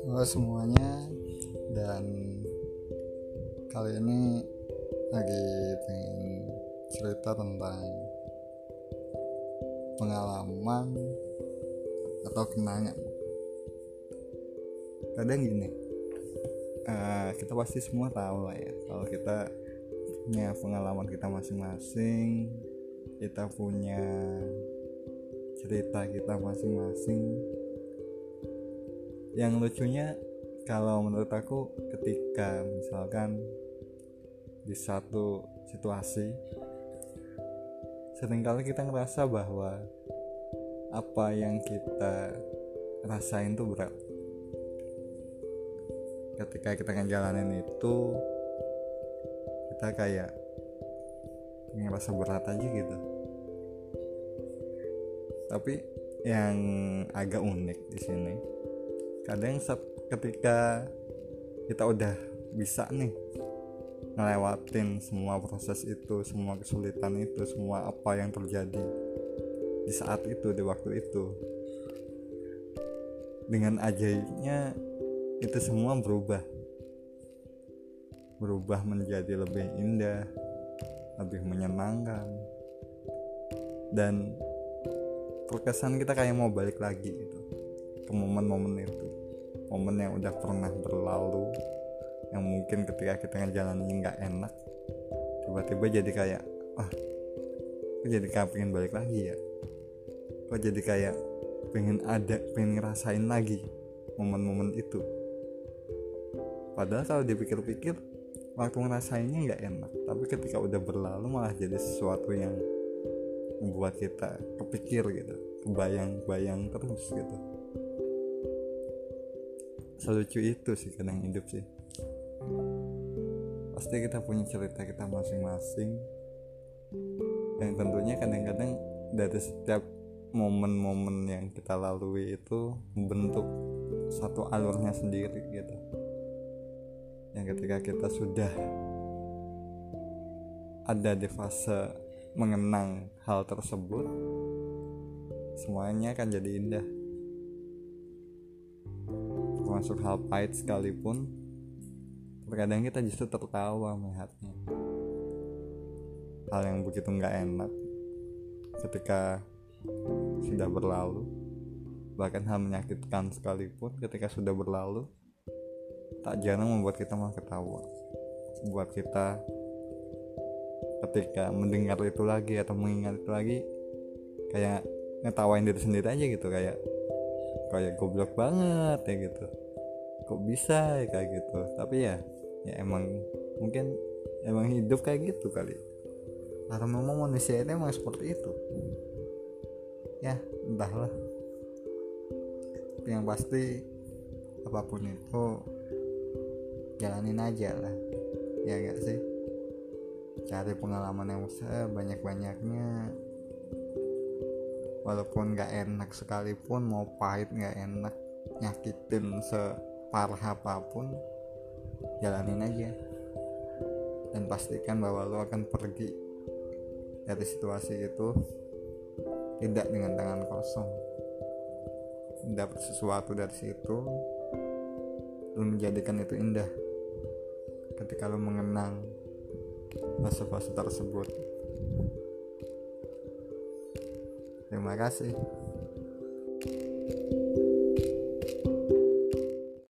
Halo semuanya dan kali ini lagi pengen cerita tentang pengalaman atau kenangan. Kadang gini uh, kita pasti semua tahu lah ya kalau kita punya pengalaman kita masing-masing kita punya cerita kita masing-masing yang lucunya kalau menurut aku ketika misalkan di satu situasi sering kali kita ngerasa bahwa apa yang kita rasain tuh berat. Ketika kita ngejalanin itu kita kayak ngerasa berat aja gitu. Tapi yang agak unik di sini kadang ketika kita udah bisa nih ngelewatin semua proses itu semua kesulitan itu semua apa yang terjadi di saat itu di waktu itu dengan ajaibnya itu semua berubah. Berubah menjadi lebih indah lebih menyenangkan. Dan terkesan kita kayak mau balik lagi gitu ke momen-momen itu momen yang udah pernah berlalu yang mungkin ketika kita ngejalanin nggak enak tiba-tiba jadi kayak wah kok jadi kayak pengen balik lagi ya? Kok jadi kayak pengen ada pengen ngerasain lagi momen-momen itu? Padahal kalau dipikir-pikir waktu ngerasainnya nggak enak tapi ketika udah berlalu malah jadi sesuatu yang membuat kita kepikir gitu kebayang-bayang terus gitu selucu itu sih kadang hidup sih. Pasti kita punya cerita kita masing-masing. Yang tentunya kadang-kadang dari setiap momen-momen yang kita lalui itu membentuk satu alurnya sendiri gitu. Yang ketika kita sudah ada di fase mengenang hal tersebut semuanya akan jadi indah termasuk hal pahit sekalipun terkadang kita justru tertawa melihatnya. Hal yang begitu nggak enak ketika sudah berlalu bahkan hal menyakitkan sekalipun ketika sudah berlalu tak jarang membuat kita malah ketawa. Buat kita ketika mendengar itu lagi atau mengingat itu lagi kayak ngetawain diri sendiri aja gitu kayak kayak goblok banget ya gitu. Kok bisa ya kayak gitu? Tapi ya ya emang mungkin emang hidup kayak gitu kali. Karena memang manusia itu emang seperti itu. Ya entahlah. Tapi yang pasti apa pun itu jalanin aja lah. Ya gak sih? Cari pengalaman yang sebanyak-banyaknya walaupun gak enak sekalipun mau pahit gak enak nyakitin separah apa pun jalanin aja. Dan pastikan bahwa lo akan pergi dari situasi itu tidak dengan tangan kosong. Dapat sesuatu dari situ lo menjadikan itu indah. Ketika lo mengenang fase-fase tersebut Terima kasih.